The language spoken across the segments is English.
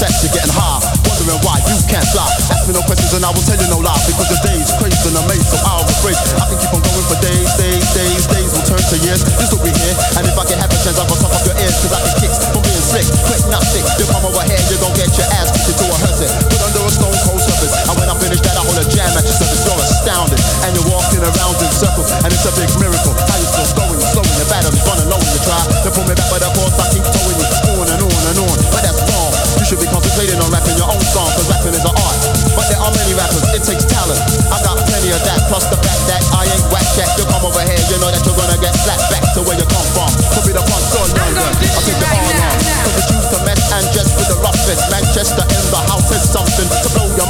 you're getting high. Wondering why you can't fly. Ask me no questions and I will tell you no lies. Because the day's crazy and amazing, so I'll refrain. I can keep on going for days, days, days, days will turn to years. This will be here. And if I can have a chance, I'm gonna your ears. Cause I can kick from being slick, quick, not sick. You come over here, you don't get your ass kicked into a hurting. Put under a stone cold surface. And when I finish that, I hold a jam at your surface. You're astounded. And you're walking around in circles. And it's a big miracle. How you still going, you're slowing, your battery's running low when your try. to pull me back by the force, I keep towing concentrating on rapping your own song, cause rapping is an art. But there are many rappers, it takes talent. I got plenty of that, plus the fact that I ain't whack that. You come over here, you know that you're gonna get slapped back to where you come from. Could be the punk or younger. I think they're all wrong. Cause it's used to mess and dress with the roughest. Manchester in the house is something to blow your mind.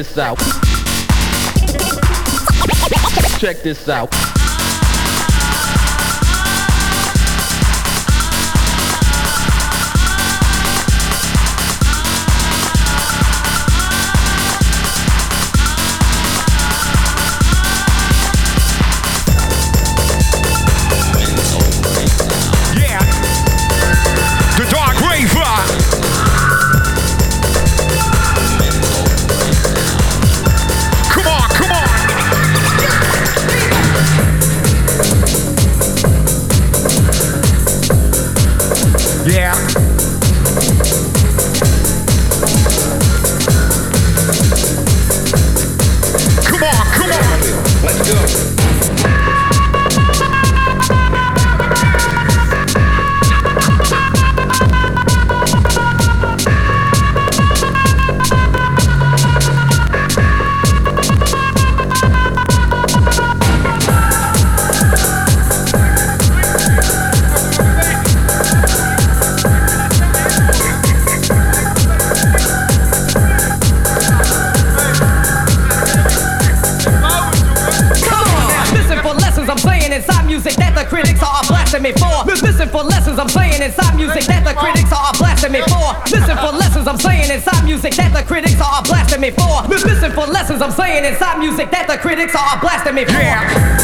This out. Check this out. Critics are blasting me for. Yeah.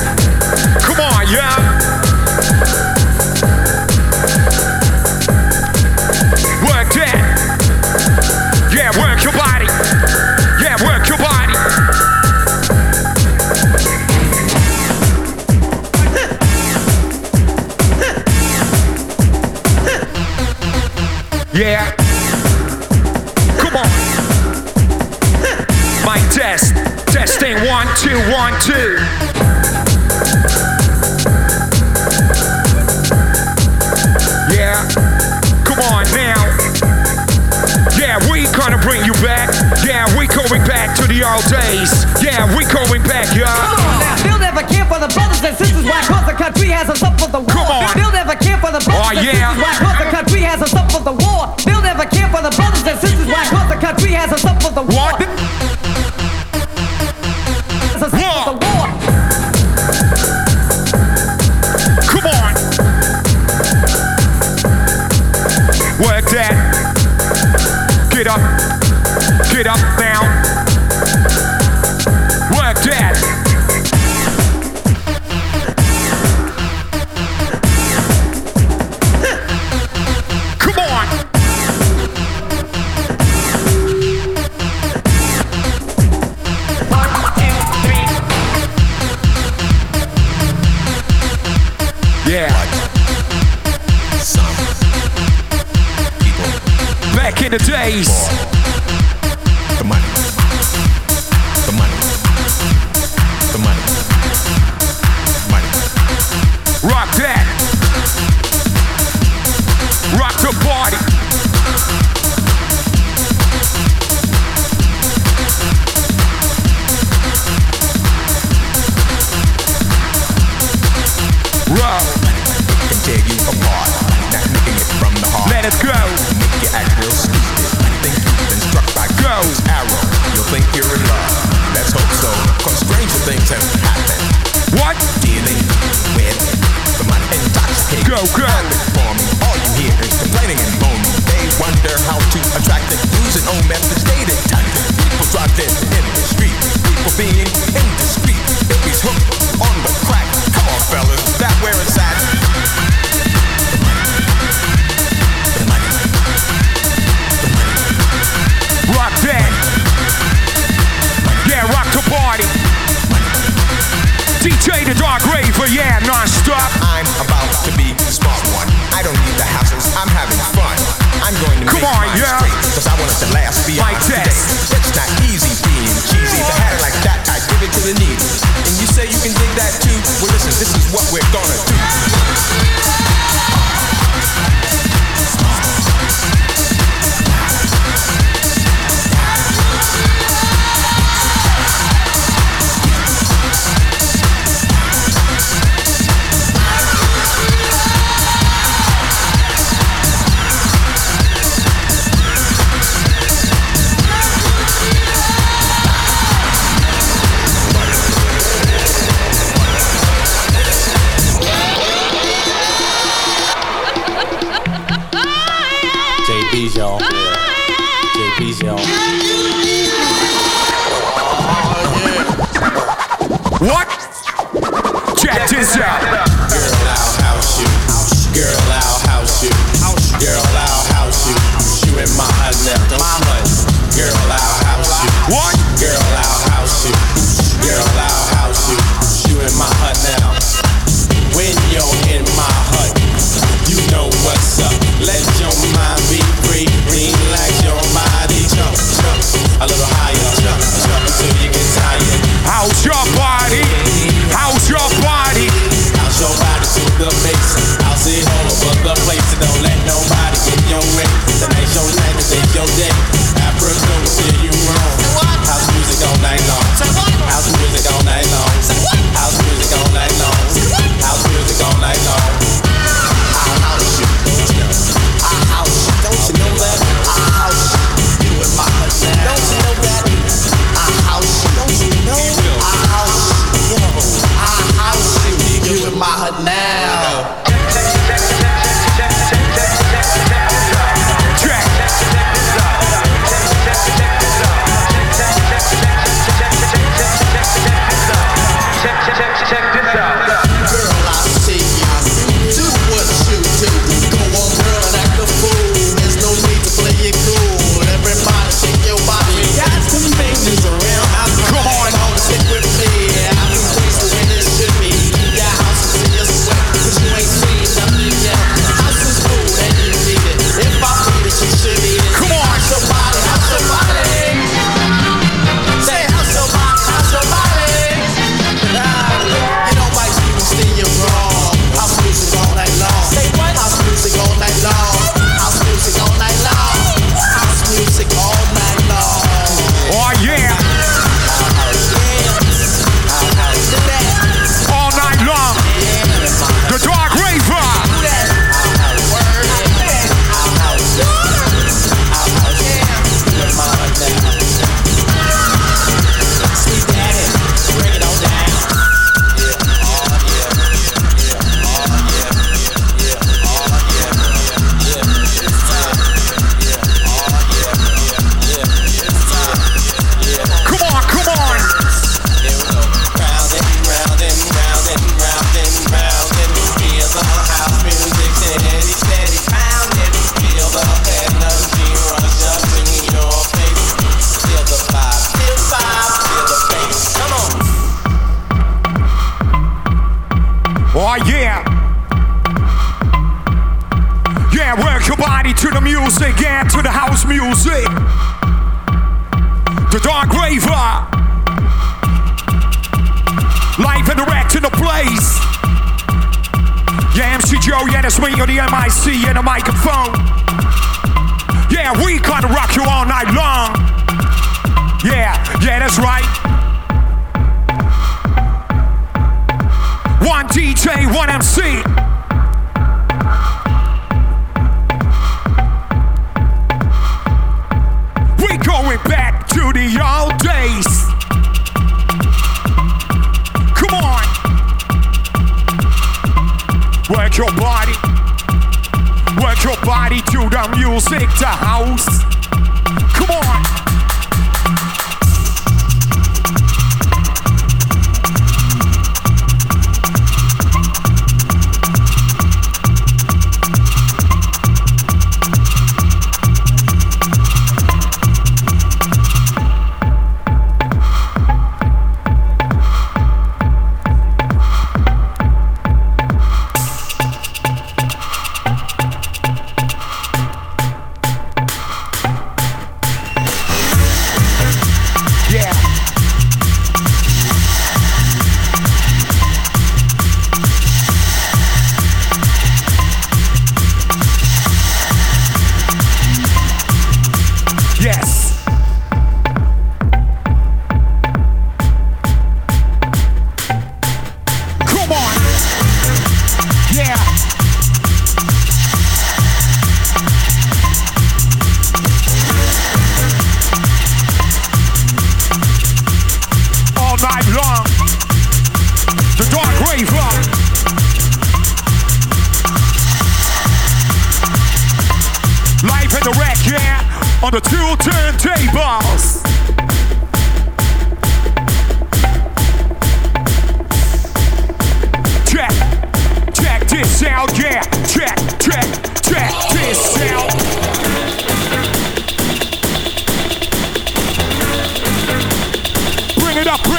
Two, one, two. Yeah, come on now. Yeah, we gonna bring you back. Yeah, we going back to the old days. Yeah, we going back, y'all. Come on now, they'll never care for the brothers and sisters. Why? Cause the country has us up for the war. Come on. They'll never care for the brothers oh, and sisters. Why? Cause the country has us up for the war. They'll never care for the brothers and sisters. Why? Cause the country has us up for the war. What?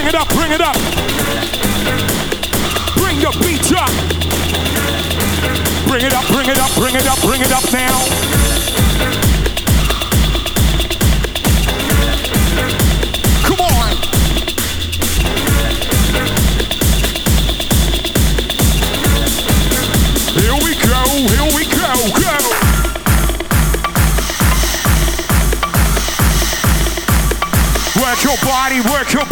Bring it up, bring it up. Bring the beat up. Bring it up, bring it up, bring it up, bring it up now. Come on. Here we go, here we go, go. work your body, work your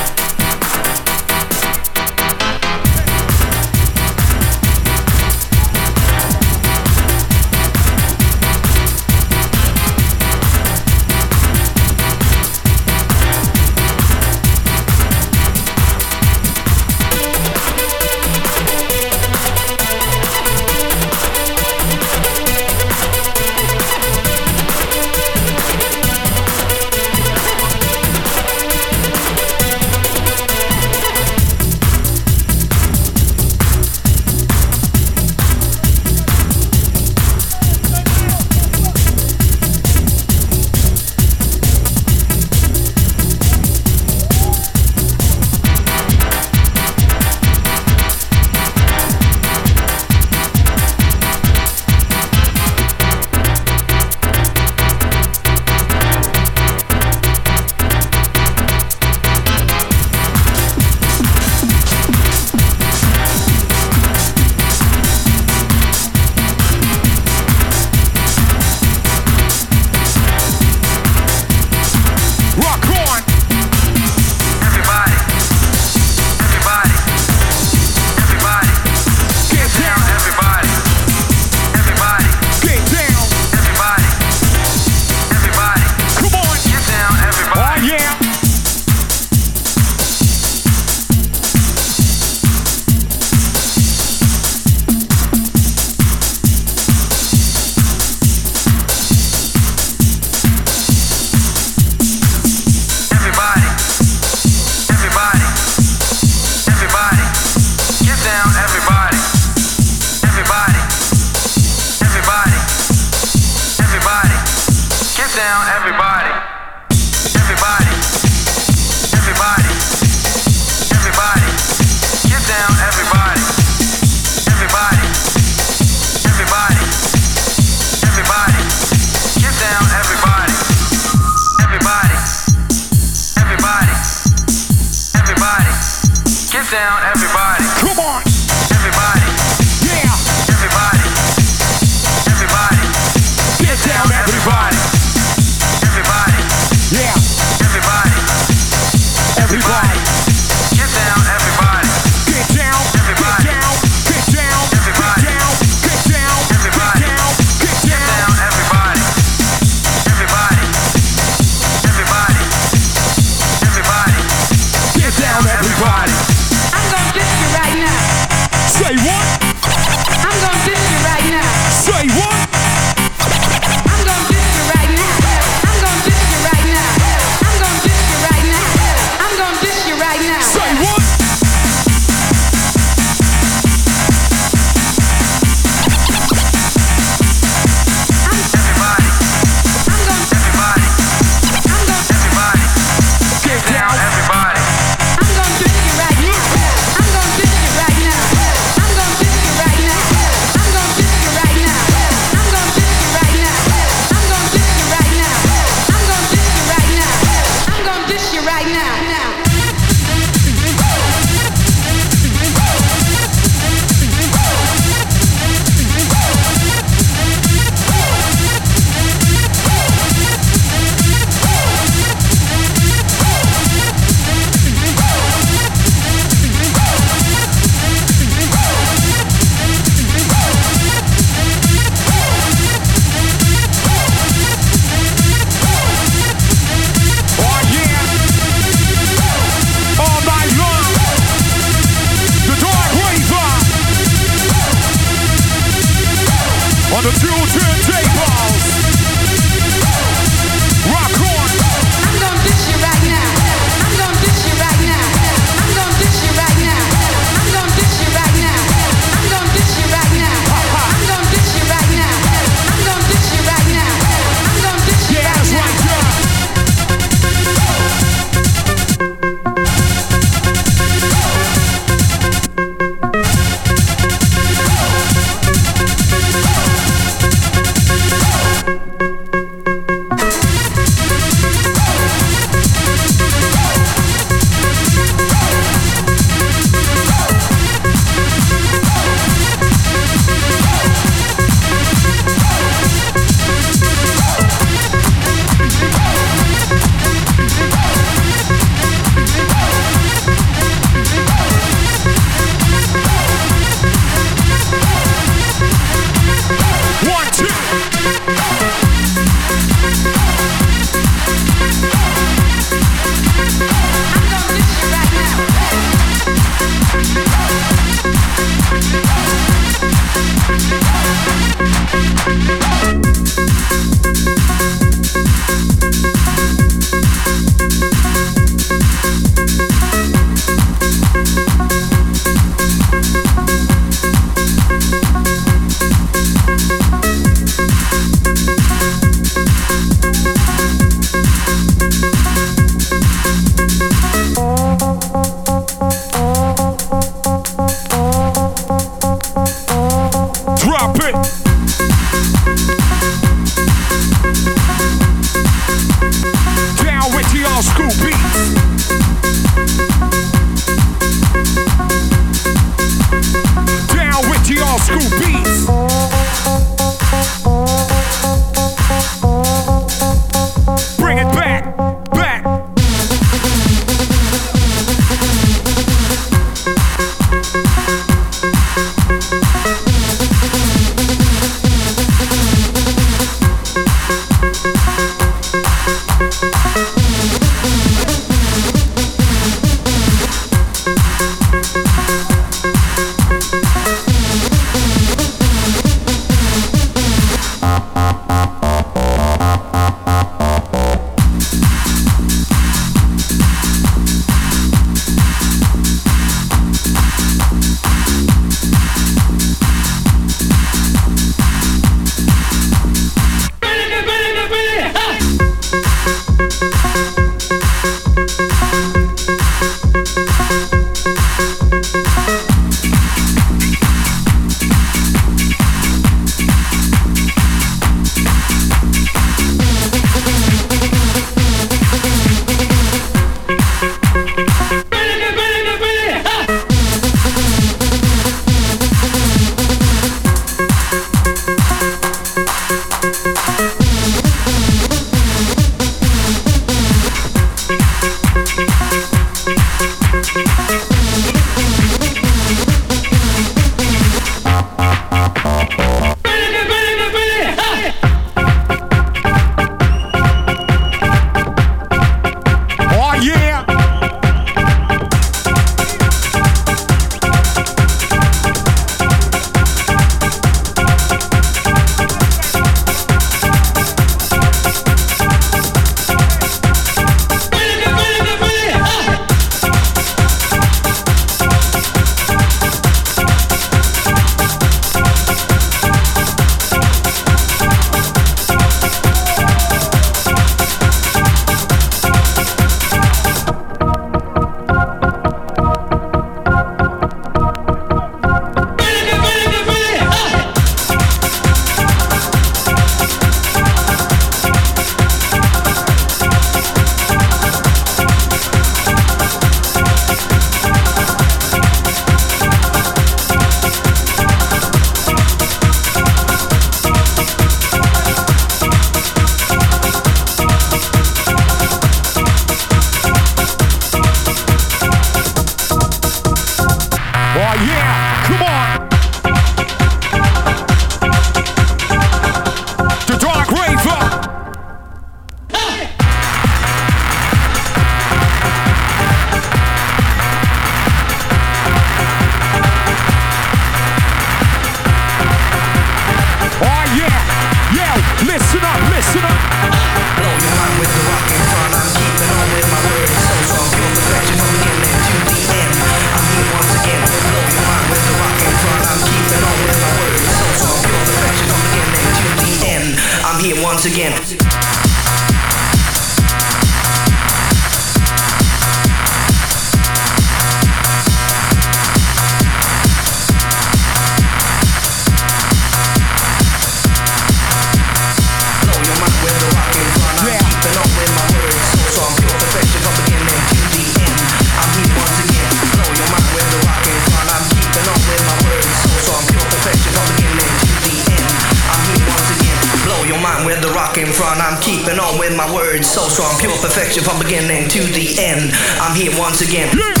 pure perfection from beginning to the end. I'm here once again. Yeah.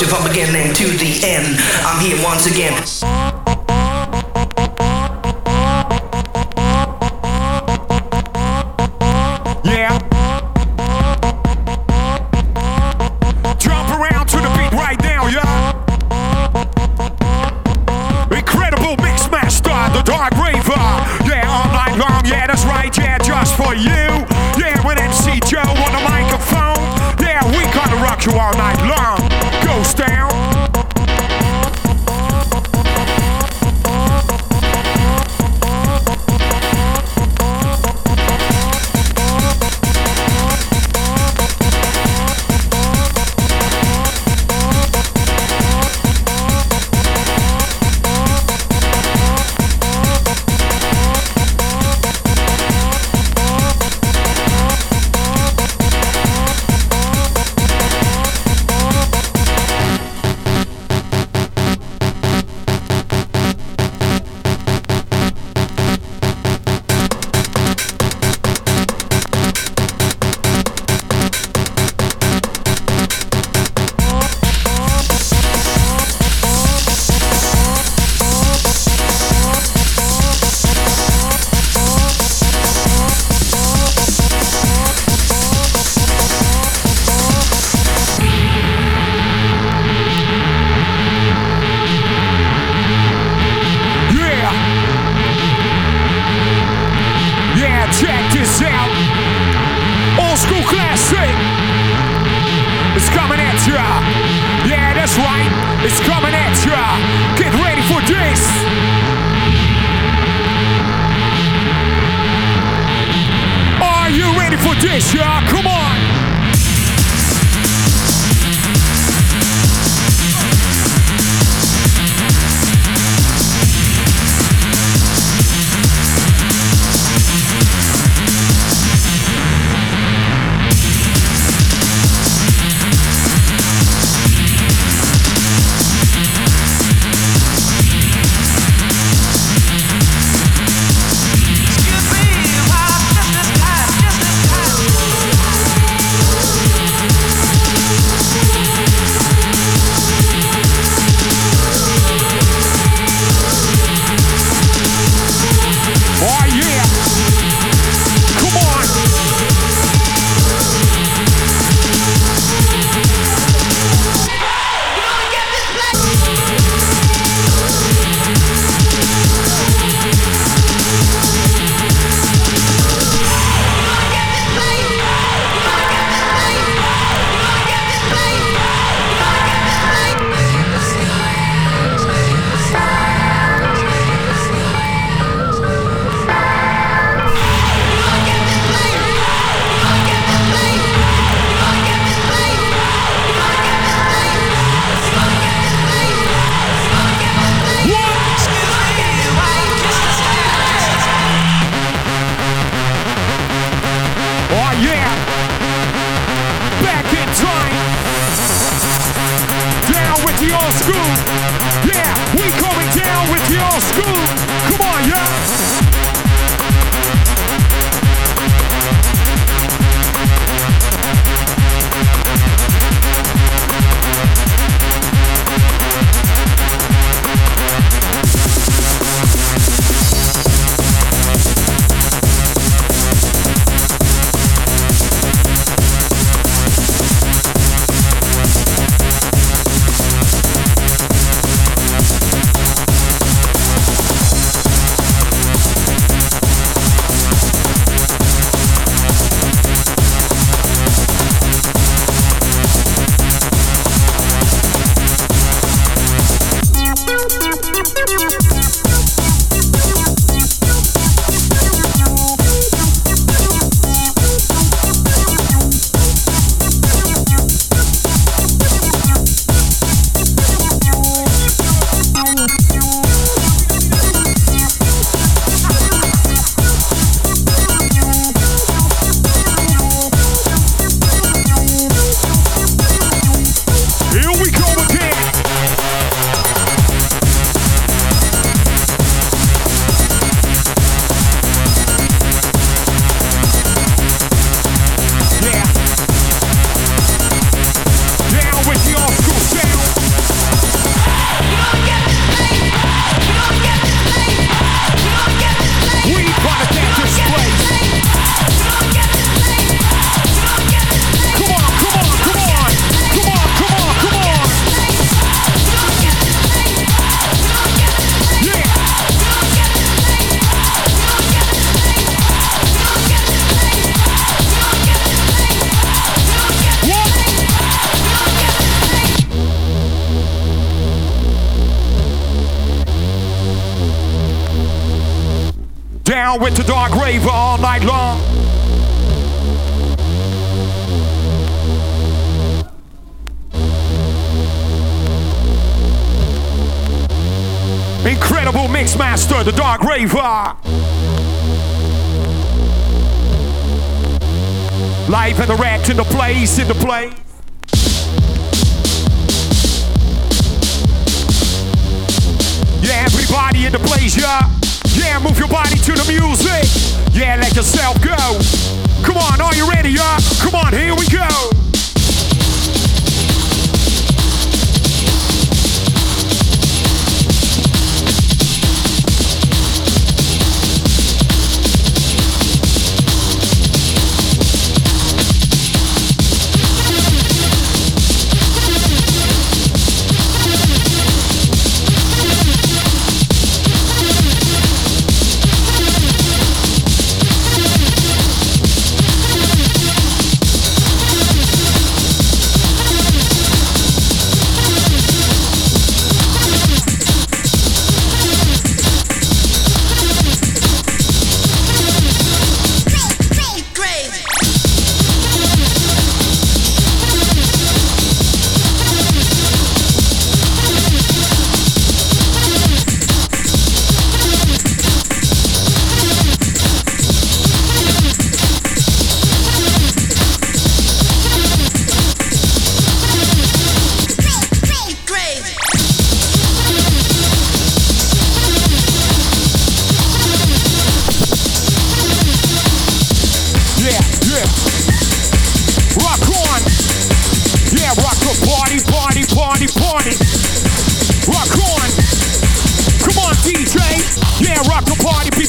you from beginning to the end. I'm here once again. flavor. Life and the racks in the place, in the place. on. Rock on. Come on, DJ. Yeah, rock the party.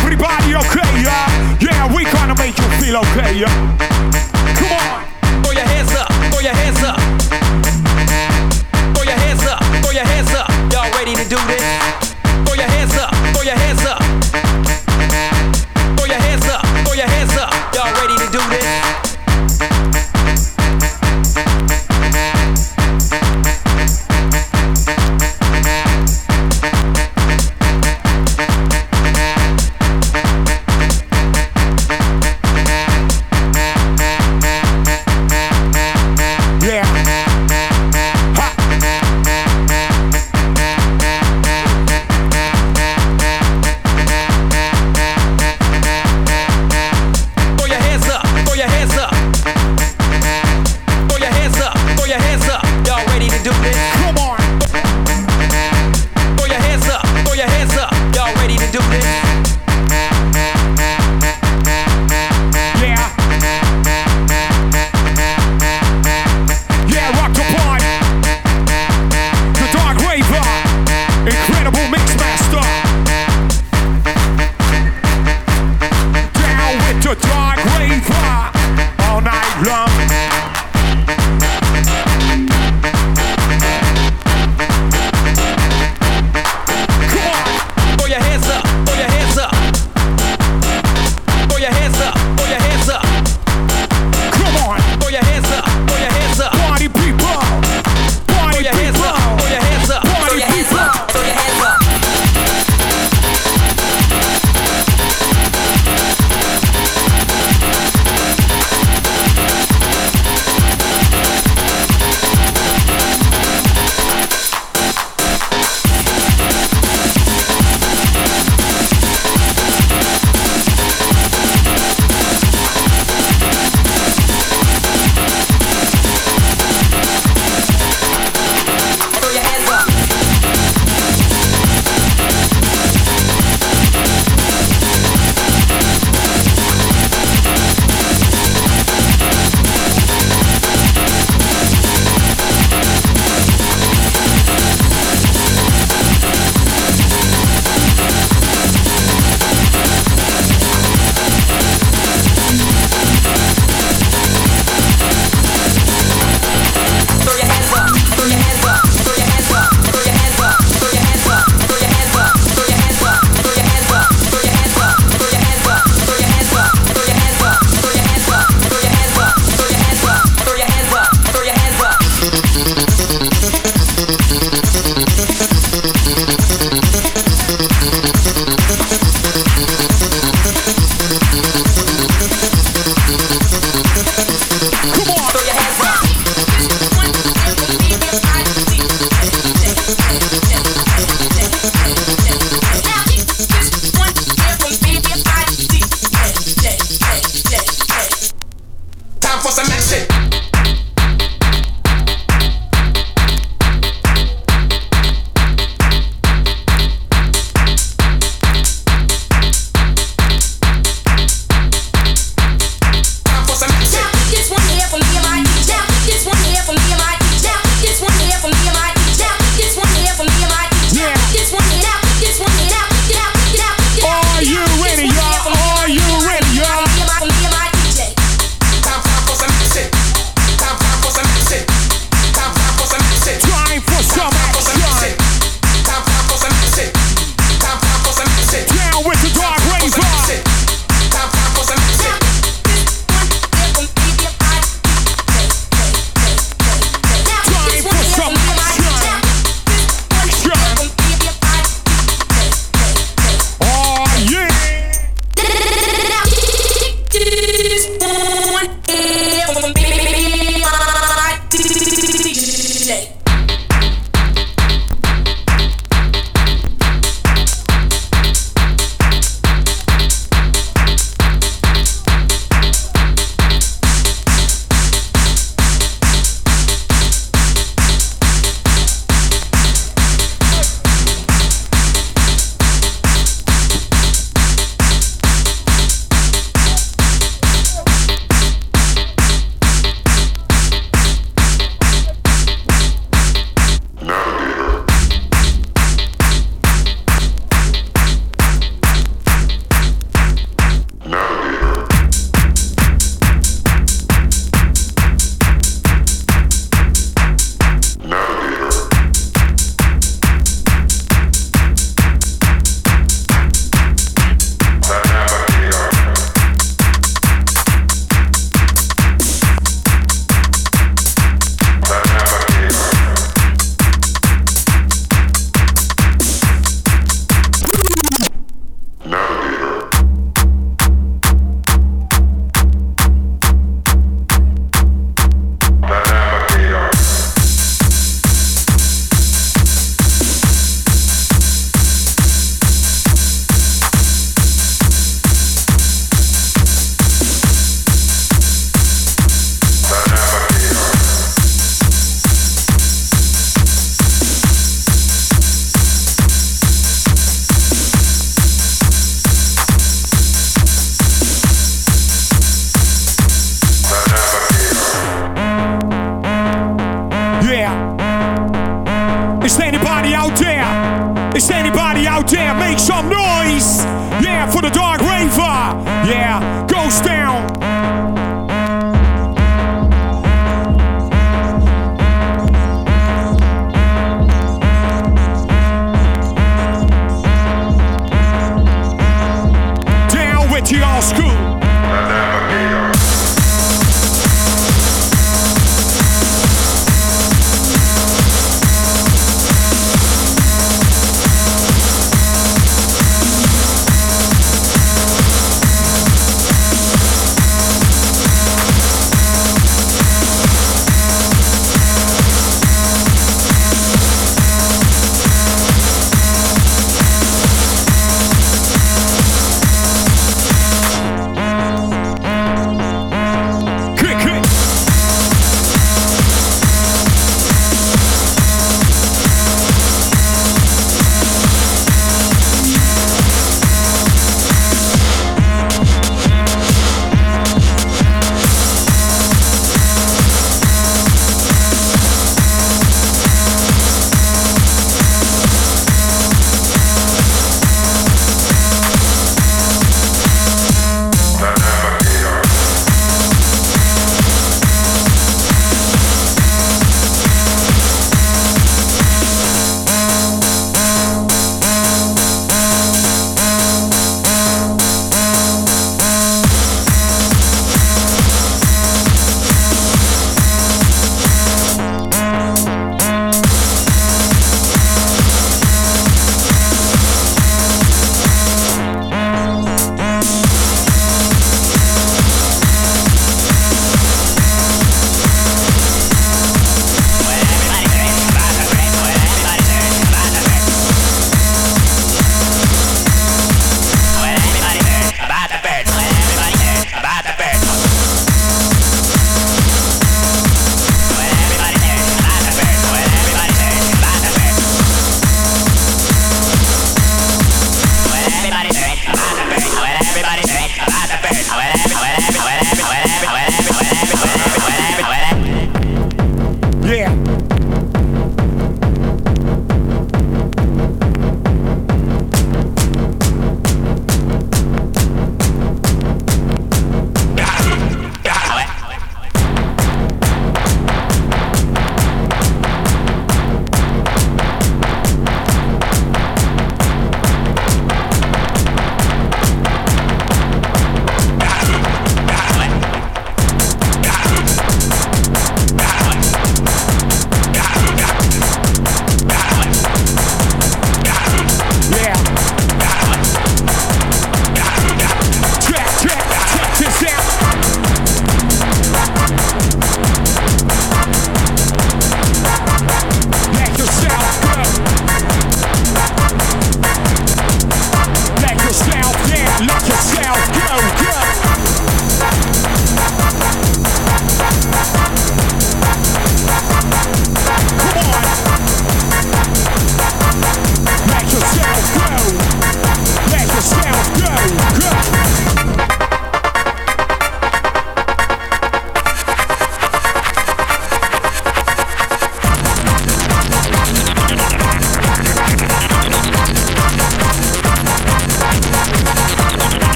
Everybody okay, yeah? Yeah, we gonna make you feel okay, yeah?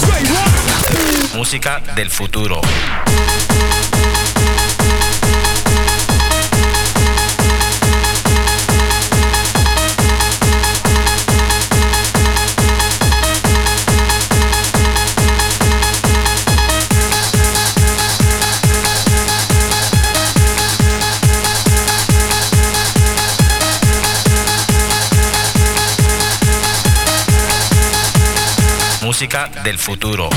Say what? Música del futuro. Del futuro.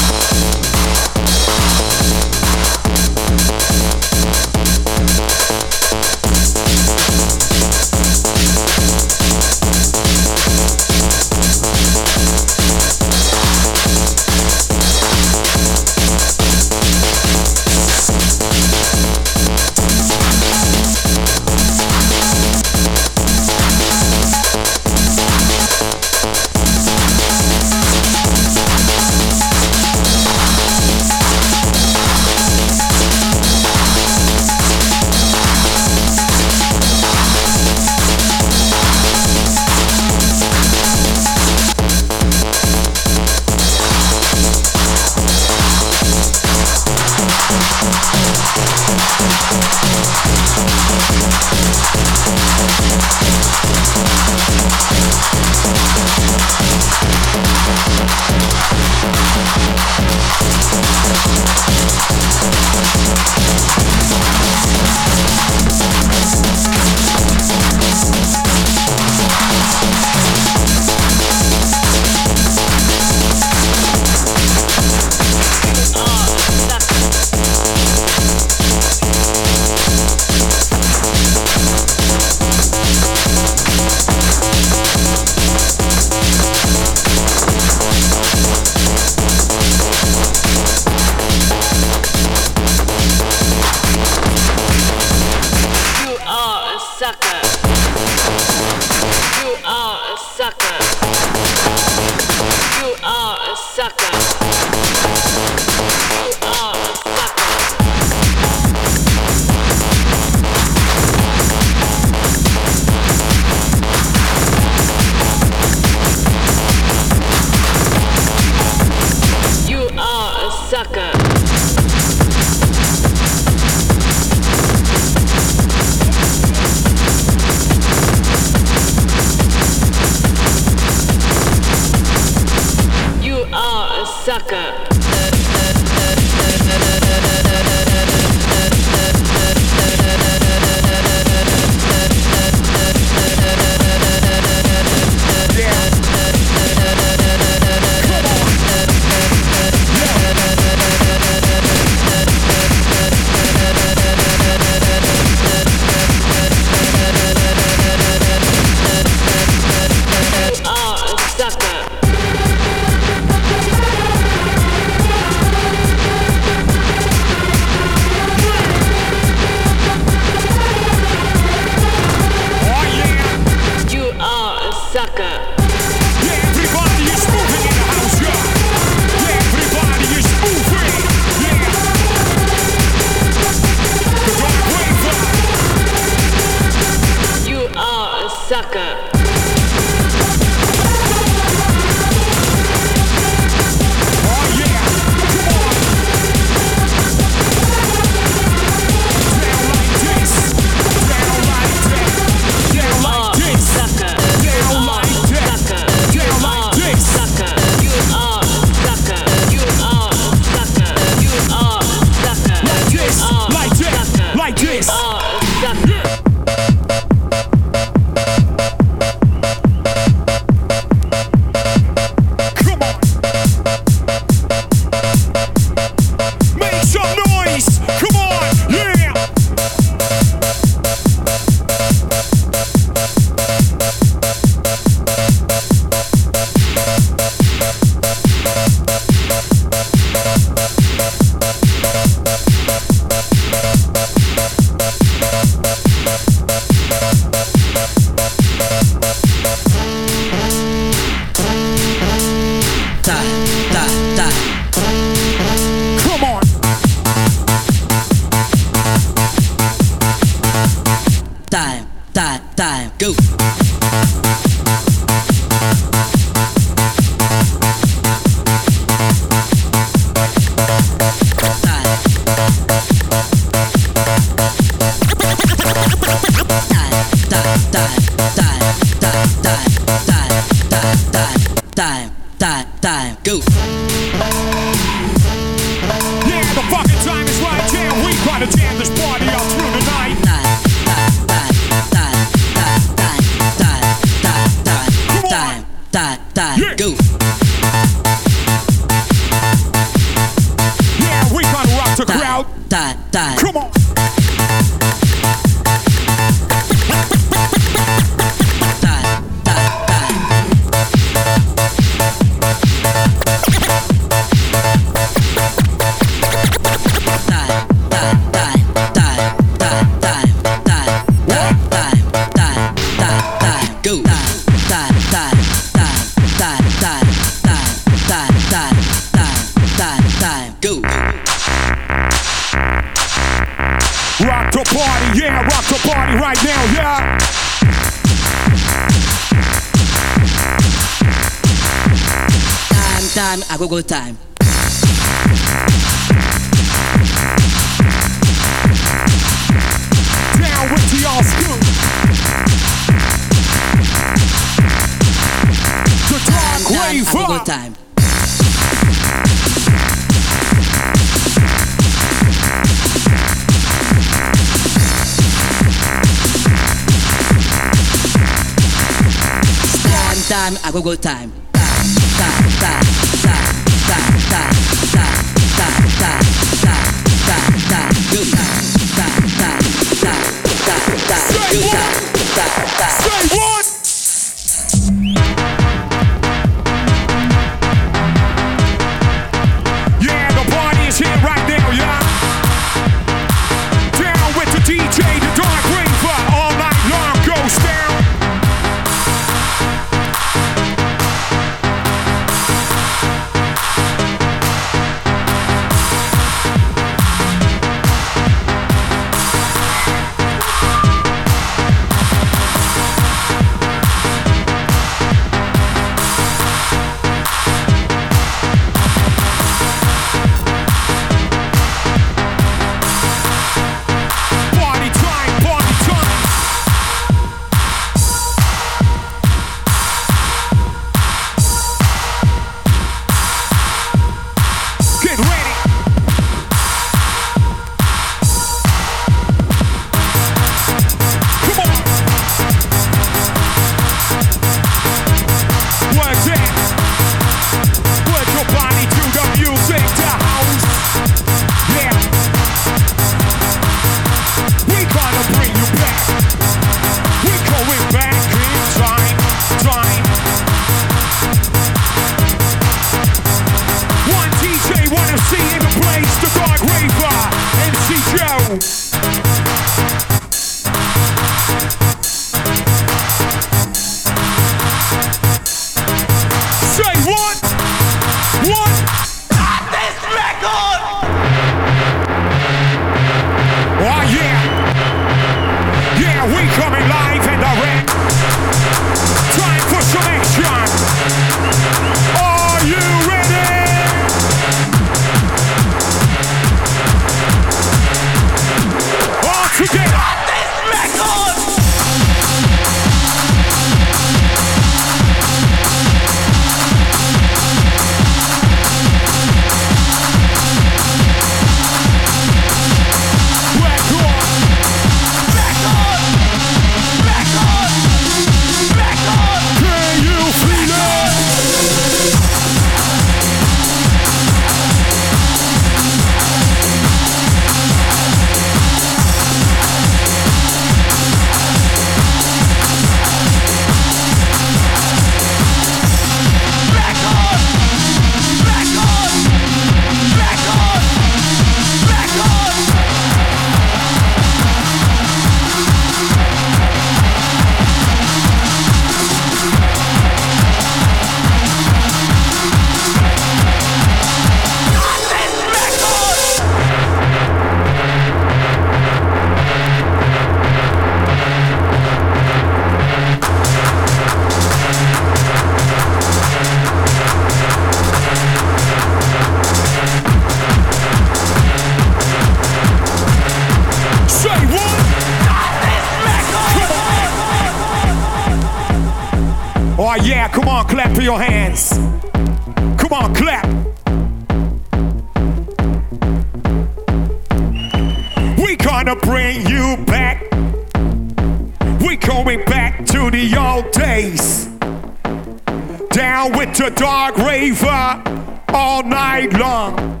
Raver all night long.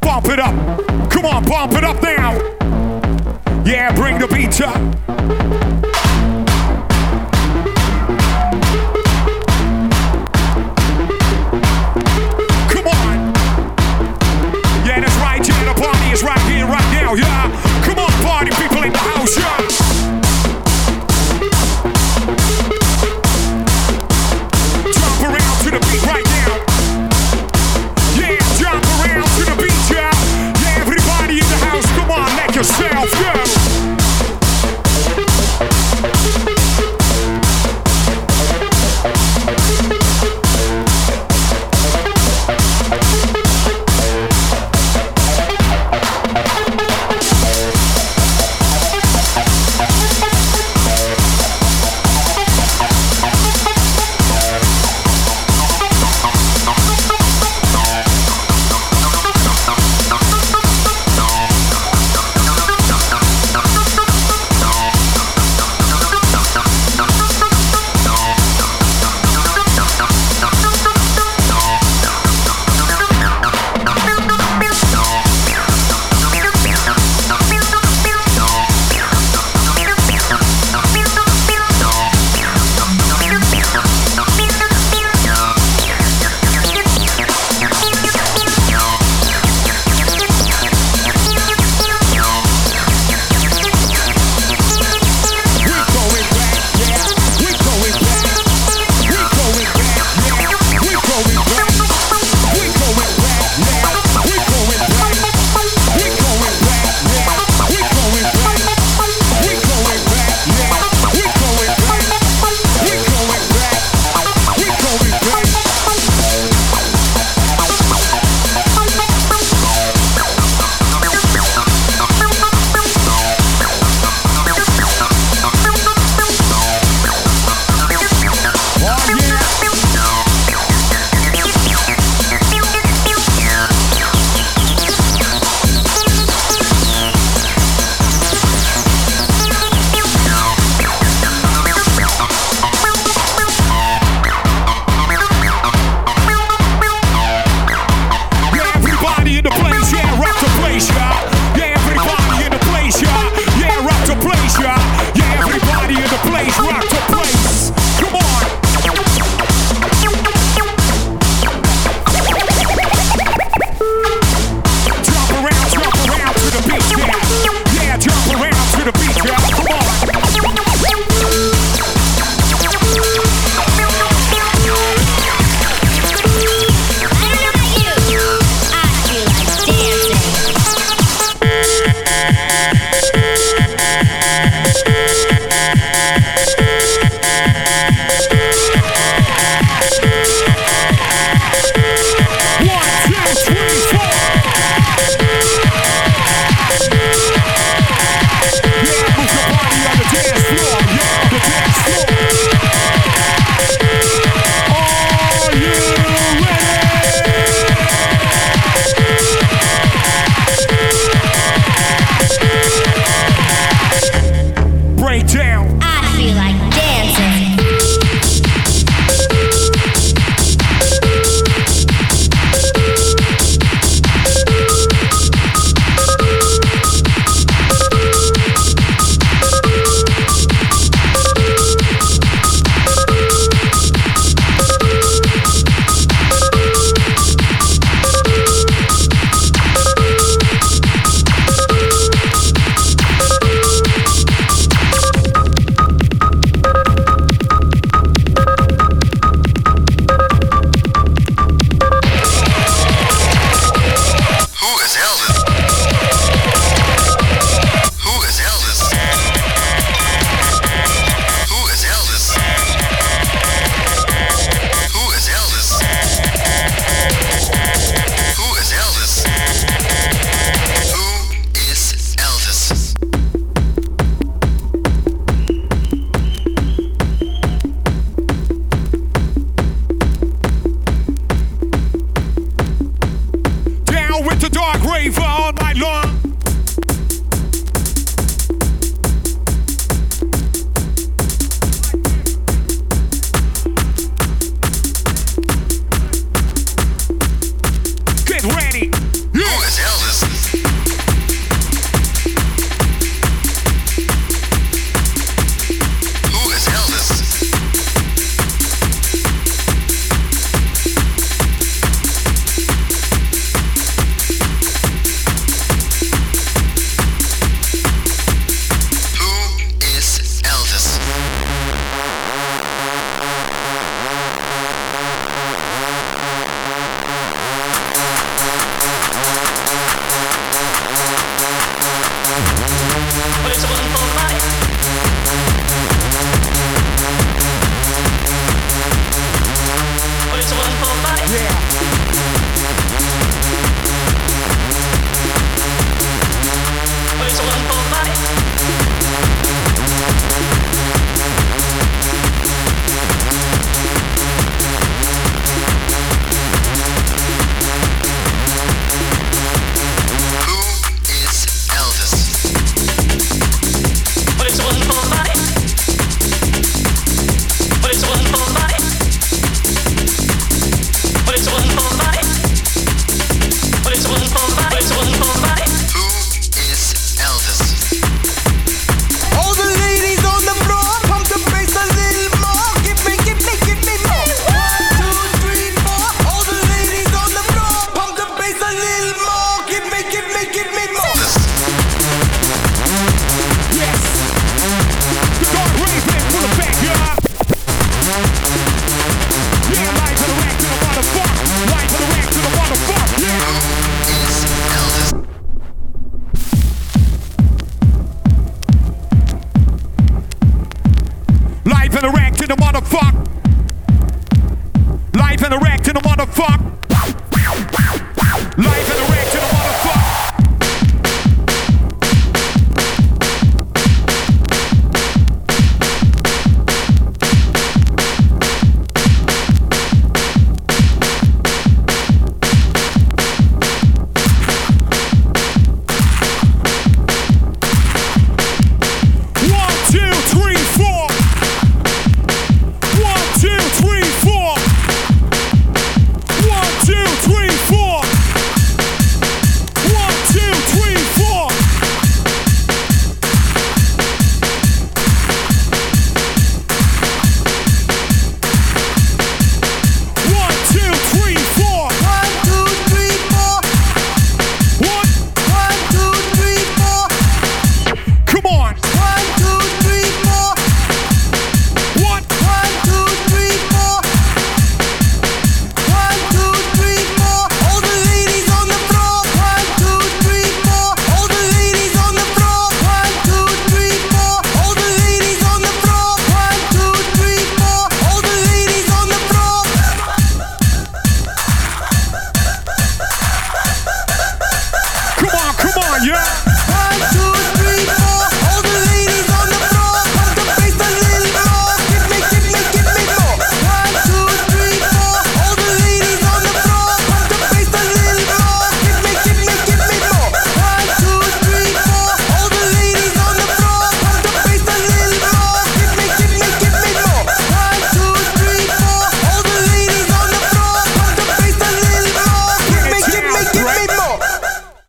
Pump it up. Come on, pump it up now. Yeah, bring the beat up.